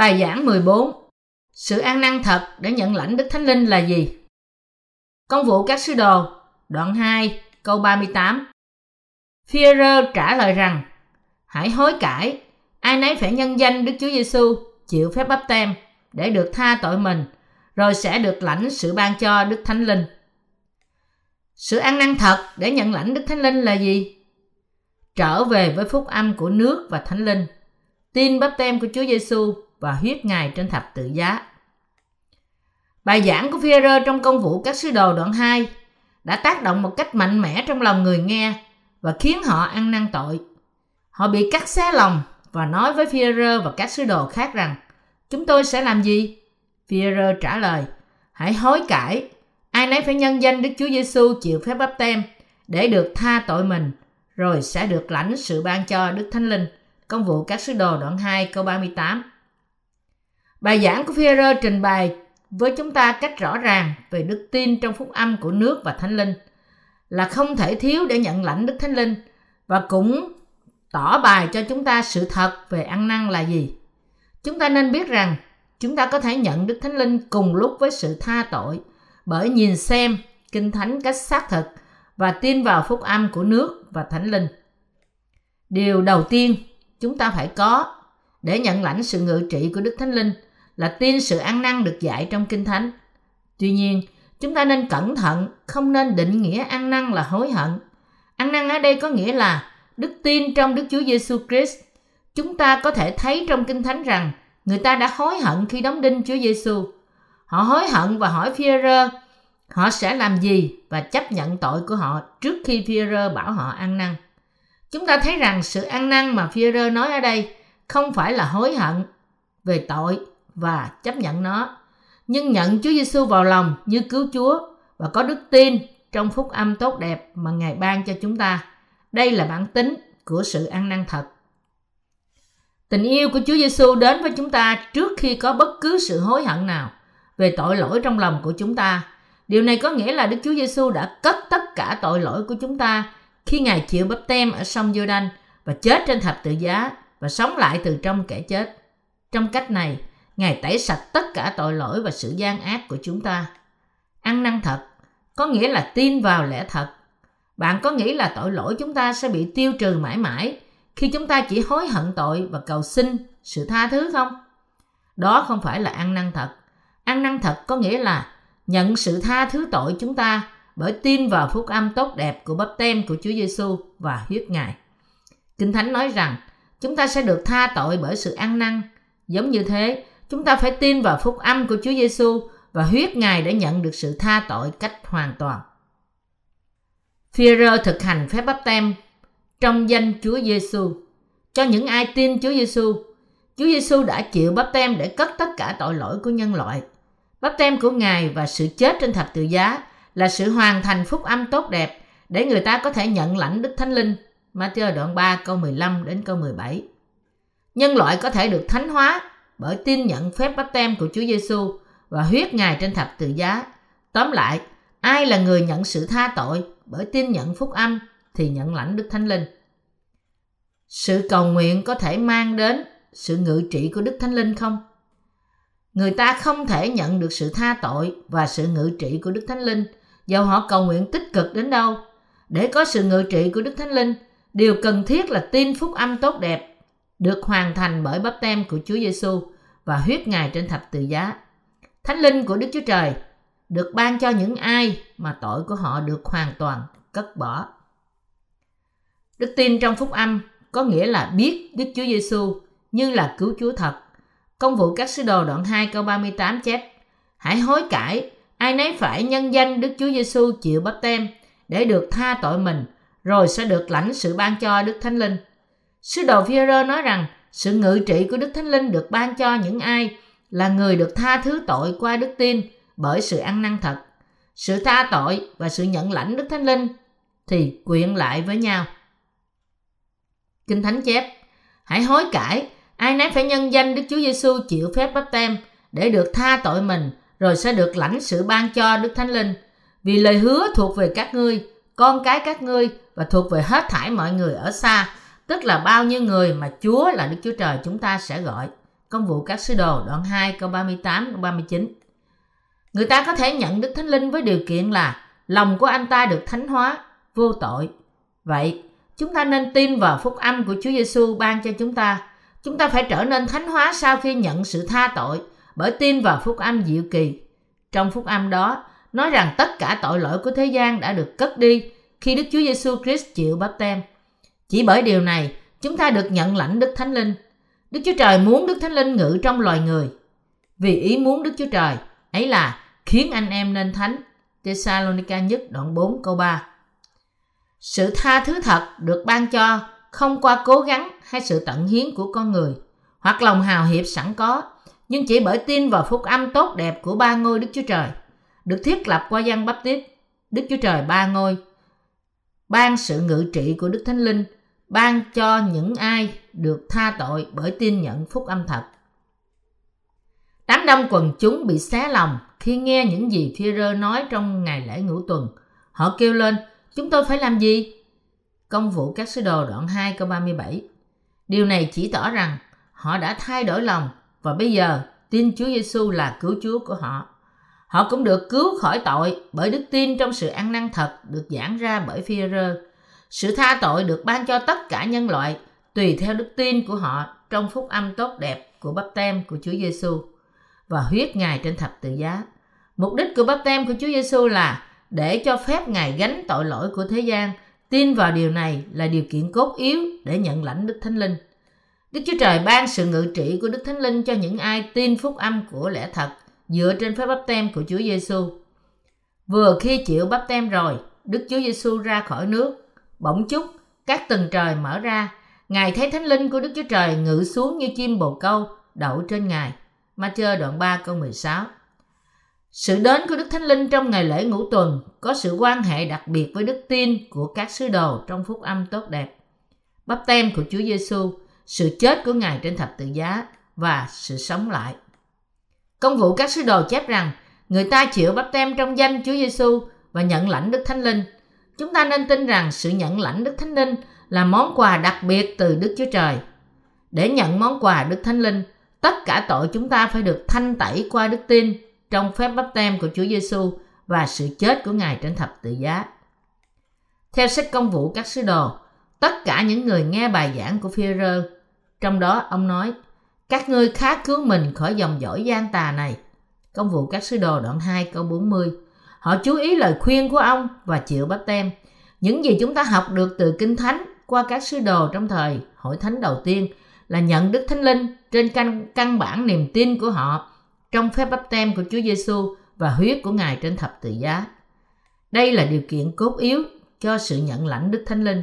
Bài giảng 14 Sự an năng thật để nhận lãnh Đức Thánh Linh là gì? Công vụ các sứ đồ, đoạn 2, câu 38 Führer trả lời rằng Hãy hối cải, ai nấy phải nhân danh Đức Chúa Giêsu chịu phép bắp tem để được tha tội mình, rồi sẽ được lãnh sự ban cho Đức Thánh Linh. Sự ăn năn thật để nhận lãnh Đức Thánh Linh là gì? Trở về với phúc âm của nước và Thánh Linh, tin bắp tem của Chúa Giêsu và huyết Ngài trên thập tự giá. Bài giảng của Führer trong công vụ các sứ đồ đoạn 2 đã tác động một cách mạnh mẽ trong lòng người nghe và khiến họ ăn năn tội. Họ bị cắt xé lòng và nói với Führer và các sứ đồ khác rằng, Chúng tôi sẽ làm gì? Führer trả lời, Hãy hối cải. Ai nấy phải nhân danh Đức Chúa Giêsu chịu phép bắp tem để được tha tội mình, rồi sẽ được lãnh sự ban cho Đức Thánh Linh. Công vụ các sứ đồ đoạn 2 câu 38 Bài giảng của Führer trình bày với chúng ta cách rõ ràng về đức tin trong phúc âm của nước và thánh linh, là không thể thiếu để nhận lãnh đức thánh linh và cũng tỏ bài cho chúng ta sự thật về ăn năn là gì. Chúng ta nên biết rằng chúng ta có thể nhận đức thánh linh cùng lúc với sự tha tội bởi nhìn xem kinh thánh cách xác thực và tin vào phúc âm của nước và thánh linh. Điều đầu tiên chúng ta phải có để nhận lãnh sự ngự trị của đức thánh linh là tin sự ăn năn được dạy trong Kinh Thánh. Tuy nhiên, chúng ta nên cẩn thận, không nên định nghĩa ăn năn là hối hận. Ăn năn ở đây có nghĩa là đức tin trong Đức Chúa Giêsu Christ. Chúng ta có thể thấy trong Kinh Thánh rằng người ta đã hối hận khi đóng đinh Chúa Giêsu. Họ hối hận và hỏi phi rơ họ sẽ làm gì và chấp nhận tội của họ trước khi phi rơ bảo họ ăn năn. Chúng ta thấy rằng sự ăn năn mà phi rơ nói ở đây không phải là hối hận về tội và chấp nhận nó. Nhưng nhận Chúa Giêsu vào lòng như cứu Chúa và có đức tin trong phúc âm tốt đẹp mà Ngài ban cho chúng ta. Đây là bản tính của sự ăn năn thật. Tình yêu của Chúa Giêsu đến với chúng ta trước khi có bất cứ sự hối hận nào về tội lỗi trong lòng của chúng ta. Điều này có nghĩa là Đức Chúa Giêsu đã cất tất cả tội lỗi của chúng ta khi Ngài chịu bắp tem ở sông Giô-đanh và chết trên thập tự giá và sống lại từ trong kẻ chết. Trong cách này, Ngài tẩy sạch tất cả tội lỗi và sự gian ác của chúng ta. Ăn năn thật có nghĩa là tin vào lẽ thật. Bạn có nghĩ là tội lỗi chúng ta sẽ bị tiêu trừ mãi mãi khi chúng ta chỉ hối hận tội và cầu xin sự tha thứ không? Đó không phải là ăn năn thật. Ăn năn thật có nghĩa là nhận sự tha thứ tội chúng ta bởi tin vào phúc âm tốt đẹp của bắp tem của Chúa Giêsu và huyết Ngài. Kinh Thánh nói rằng chúng ta sẽ được tha tội bởi sự ăn năn. Giống như thế, Chúng ta phải tin vào phúc âm của Chúa Giêsu và huyết Ngài để nhận được sự tha tội cách hoàn toàn. Führer thực hành phép báp tem trong danh Chúa Giêsu. Cho những ai tin Chúa Giêsu, Chúa Giêsu đã chịu báp tem để cất tất cả tội lỗi của nhân loại. Báp tem của Ngài và sự chết trên thập tự giá là sự hoàn thành phúc âm tốt đẹp để người ta có thể nhận lãnh Đức Thánh Linh. Matthew đoạn 3 câu 15 đến câu 17. Nhân loại có thể được thánh hóa bởi tin nhận phép bắt tem của Chúa Giêsu và huyết Ngài trên thập tự giá. Tóm lại, ai là người nhận sự tha tội bởi tin nhận phúc âm thì nhận lãnh Đức Thánh Linh. Sự cầu nguyện có thể mang đến sự ngự trị của Đức Thánh Linh không? Người ta không thể nhận được sự tha tội và sự ngự trị của Đức Thánh Linh dầu họ cầu nguyện tích cực đến đâu. Để có sự ngự trị của Đức Thánh Linh, điều cần thiết là tin phúc âm tốt đẹp được hoàn thành bởi bắp tem của Chúa Giêsu và huyết Ngài trên thập tự giá. Thánh linh của Đức Chúa Trời được ban cho những ai mà tội của họ được hoàn toàn cất bỏ. Đức tin trong phúc âm có nghĩa là biết Đức Chúa Giêsu như là cứu Chúa thật. Công vụ các sứ đồ đoạn 2 câu 38 chép Hãy hối cải, ai nấy phải nhân danh Đức Chúa Giêsu chịu bắp tem để được tha tội mình, rồi sẽ được lãnh sự ban cho Đức Thánh Linh. Sứ đồ phi nói rằng sự ngự trị của Đức Thánh Linh được ban cho những ai là người được tha thứ tội qua đức tin bởi sự ăn năn thật. Sự tha tội và sự nhận lãnh Đức Thánh Linh thì quyện lại với nhau. Kinh Thánh chép, hãy hối cải, ai nấy phải nhân danh Đức Chúa Giêsu chịu phép bắp tem để được tha tội mình rồi sẽ được lãnh sự ban cho Đức Thánh Linh. Vì lời hứa thuộc về các ngươi, con cái các ngươi và thuộc về hết thảy mọi người ở xa tức là bao nhiêu người mà Chúa là Đức Chúa Trời chúng ta sẽ gọi. Công vụ các sứ đồ đoạn 2 câu 38 câu 39. Người ta có thể nhận Đức Thánh Linh với điều kiện là lòng của anh ta được thánh hóa, vô tội. Vậy, chúng ta nên tin vào phúc âm của Chúa Giêsu ban cho chúng ta. Chúng ta phải trở nên thánh hóa sau khi nhận sự tha tội bởi tin vào phúc âm diệu kỳ. Trong phúc âm đó, nói rằng tất cả tội lỗi của thế gian đã được cất đi khi Đức Chúa Giêsu Christ chịu báp tem. Chỉ bởi điều này, chúng ta được nhận lãnh Đức Thánh Linh. Đức Chúa Trời muốn Đức Thánh Linh ngự trong loài người. Vì ý muốn Đức Chúa Trời, ấy là khiến anh em nên thánh. Thessalonica nhất đoạn 4 câu 3 Sự tha thứ thật được ban cho không qua cố gắng hay sự tận hiến của con người hoặc lòng hào hiệp sẵn có nhưng chỉ bởi tin vào phúc âm tốt đẹp của ba ngôi Đức Chúa Trời được thiết lập qua dân bắp tít Đức Chúa Trời ba ngôi ban sự ngự trị của Đức Thánh Linh ban cho những ai được tha tội bởi tin nhận phúc âm thật. Đám đông quần chúng bị xé lòng khi nghe những gì Führer nói trong ngày lễ ngũ tuần. Họ kêu lên, chúng tôi phải làm gì? Công vụ các sứ đồ đoạn 2 câu 37. Điều này chỉ tỏ rằng họ đã thay đổi lòng và bây giờ tin Chúa Giêsu là cứu Chúa của họ. Họ cũng được cứu khỏi tội bởi đức tin trong sự ăn năn thật được giảng ra bởi Führer. Sự tha tội được ban cho tất cả nhân loại tùy theo đức tin của họ trong phúc âm tốt đẹp của bắp tem của Chúa Giêsu và huyết Ngài trên thập tự giá. Mục đích của bắp tem của Chúa Giêsu là để cho phép Ngài gánh tội lỗi của thế gian. Tin vào điều này là điều kiện cốt yếu để nhận lãnh Đức Thánh Linh. Đức Chúa Trời ban sự ngự trị của Đức Thánh Linh cho những ai tin phúc âm của lẽ thật dựa trên phép bắp tem của Chúa Giêsu. Vừa khi chịu bắp tem rồi, Đức Chúa Giêsu ra khỏi nước, bỗng chốc các tầng trời mở ra, Ngài thấy Thánh Linh của Đức Chúa Trời ngự xuống như chim bồ câu đậu trên Ngài. Matthew đoạn 3 câu 16 Sự đến của Đức Thánh Linh trong ngày lễ ngũ tuần có sự quan hệ đặc biệt với đức tin của các sứ đồ trong phúc âm tốt đẹp. Bắp tem của Chúa Giêsu, sự chết của Ngài trên thập tự giá và sự sống lại. Công vụ các sứ đồ chép rằng người ta chịu bắp tem trong danh Chúa Giêsu và nhận lãnh Đức Thánh Linh. Chúng ta nên tin rằng sự nhận lãnh Đức Thánh Linh là món quà đặc biệt từ Đức Chúa Trời. Để nhận món quà Đức Thánh Linh, tất cả tội chúng ta phải được thanh tẩy qua đức tin trong phép bắp tem của Chúa Giêsu và sự chết của Ngài trên thập tự giá. Theo sách công vụ các sứ đồ, tất cả những người nghe bài giảng của phi-rơ trong đó ông nói, các ngươi khá cứu mình khỏi dòng dõi gian tà này. Công vụ các sứ đồ đoạn 2 câu 40. Họ chú ý lời khuyên của ông và chịu bắp tem. Những gì chúng ta học được từ Kinh Thánh qua các sứ đồ trong thời hội thánh đầu tiên là nhận Đức Thánh Linh trên căn, căn bản niềm tin của họ trong phép bắp tem của Chúa Giêsu và huyết của Ngài trên thập tự giá. Đây là điều kiện cốt yếu cho sự nhận lãnh Đức Thánh Linh.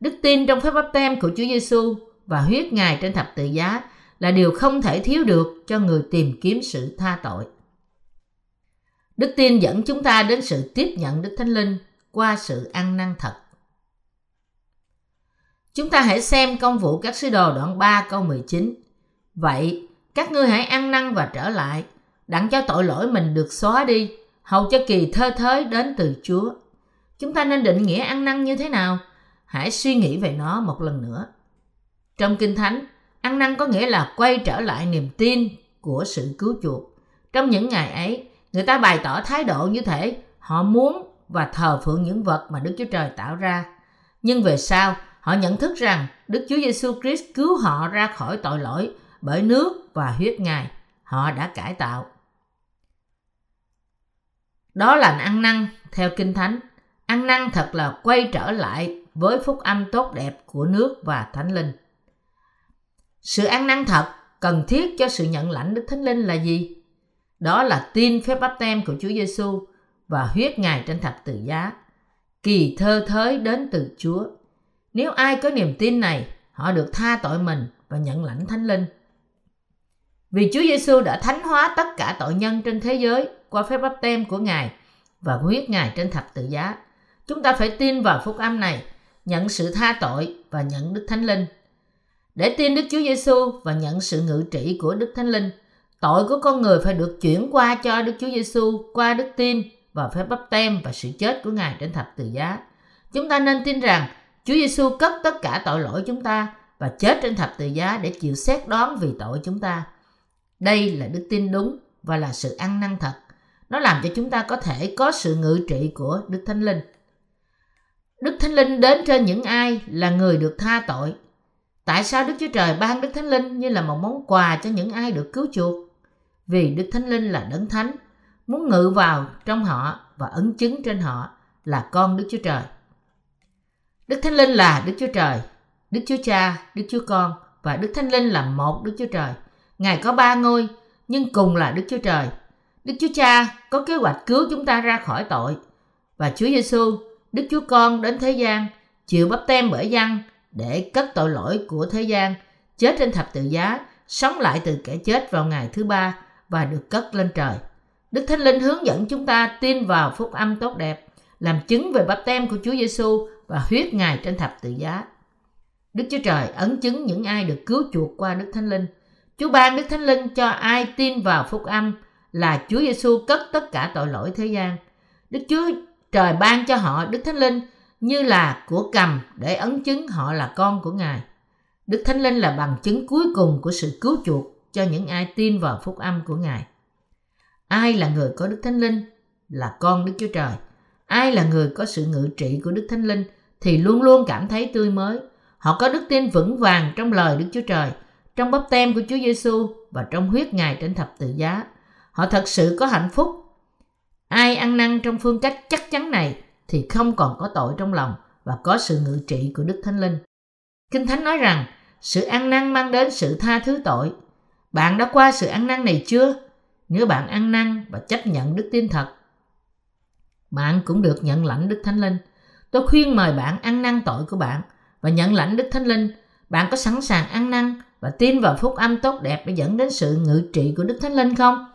Đức tin trong phép bắp tem của Chúa Giêsu và huyết Ngài trên thập tự giá là điều không thể thiếu được cho người tìm kiếm sự tha tội. Đức tin dẫn chúng ta đến sự tiếp nhận Đức Thánh Linh qua sự ăn năn thật. Chúng ta hãy xem công vụ các sứ đồ đoạn 3 câu 19. Vậy, các ngươi hãy ăn năn và trở lại, đặng cho tội lỗi mình được xóa đi, hầu cho kỳ thơ thới đến từ Chúa. Chúng ta nên định nghĩa ăn năn như thế nào? Hãy suy nghĩ về nó một lần nữa. Trong Kinh Thánh, ăn năn có nghĩa là quay trở lại niềm tin của sự cứu chuộc. Trong những ngày ấy, người ta bày tỏ thái độ như thể họ muốn và thờ phượng những vật mà Đức Chúa Trời tạo ra. Nhưng về sau, Họ nhận thức rằng Đức Chúa Giêsu Christ cứu họ ra khỏi tội lỗi bởi nước và huyết Ngài. Họ đã cải tạo. Đó là ăn năn theo Kinh Thánh. Ăn năn thật là quay trở lại với phúc âm tốt đẹp của nước và Thánh Linh. Sự ăn năn thật cần thiết cho sự nhận lãnh Đức Thánh Linh là gì? Đó là tin phép báp tem của Chúa Giêsu và huyết Ngài trên thập tự giá. Kỳ thơ thới đến từ Chúa. Nếu ai có niềm tin này, họ được tha tội mình và nhận lãnh thánh linh. Vì Chúa Giêsu đã thánh hóa tất cả tội nhân trên thế giới qua phép báp tem của Ngài và huyết Ngài trên thập tự giá. Chúng ta phải tin vào phúc âm này, nhận sự tha tội và nhận Đức Thánh Linh. Để tin Đức Chúa Giêsu và nhận sự ngự trị của Đức Thánh Linh, tội của con người phải được chuyển qua cho Đức Chúa Giêsu qua đức tin và phép báp tem và sự chết của Ngài trên thập tự giá. Chúng ta nên tin rằng Chúa Giêsu cất tất cả tội lỗi chúng ta và chết trên thập tự giá để chịu xét đoán vì tội chúng ta. Đây là đức tin đúng và là sự ăn năn thật. Nó làm cho chúng ta có thể có sự ngự trị của Đức Thánh Linh. Đức Thánh Linh đến trên những ai là người được tha tội. Tại sao Đức Chúa Trời ban Đức Thánh Linh như là một món quà cho những ai được cứu chuộc? Vì Đức Thánh Linh là đấng thánh, muốn ngự vào trong họ và ấn chứng trên họ là con Đức Chúa Trời. Đức Thánh Linh là Đức Chúa Trời, Đức Chúa Cha, Đức Chúa Con và Đức Thánh Linh là một Đức Chúa Trời. Ngài có ba ngôi, nhưng cùng là Đức Chúa Trời. Đức Chúa Cha có kế hoạch cứu chúng ta ra khỏi tội. Và Chúa Giêsu, Đức Chúa Con đến thế gian, chịu bắp tem bởi dân để cất tội lỗi của thế gian, chết trên thập tự giá, sống lại từ kẻ chết vào ngày thứ ba và được cất lên trời. Đức Thánh Linh hướng dẫn chúng ta tin vào phúc âm tốt đẹp, làm chứng về bắp tem của Chúa Giêsu và huyết Ngài trên thập tự giá. Đức Chúa Trời ấn chứng những ai được cứu chuộc qua Đức Thánh Linh. Chúa ban Đức Thánh Linh cho ai tin vào phúc âm là Chúa Giêsu cất tất cả tội lỗi thế gian. Đức Chúa Trời ban cho họ Đức Thánh Linh như là của cầm để ấn chứng họ là con của Ngài. Đức Thánh Linh là bằng chứng cuối cùng của sự cứu chuộc cho những ai tin vào phúc âm của Ngài. Ai là người có Đức Thánh Linh là con Đức Chúa Trời. Ai là người có sự ngự trị của Đức Thánh Linh thì luôn luôn cảm thấy tươi mới. Họ có đức tin vững vàng trong lời Đức Chúa Trời, trong bắp tem của Chúa Giêsu và trong huyết Ngài trên thập tự giá. Họ thật sự có hạnh phúc. Ai ăn năn trong phương cách chắc chắn này thì không còn có tội trong lòng và có sự ngự trị của Đức Thánh Linh. Kinh Thánh nói rằng sự ăn năn mang đến sự tha thứ tội. Bạn đã qua sự ăn năn này chưa? Nếu bạn ăn năn và chấp nhận đức tin thật, bạn cũng được nhận lãnh Đức Thánh Linh. Tôi khuyên mời bạn ăn năn tội của bạn và nhận lãnh Đức Thánh Linh. Bạn có sẵn sàng ăn năn và tin vào phúc âm tốt đẹp để dẫn đến sự ngự trị của Đức Thánh Linh không?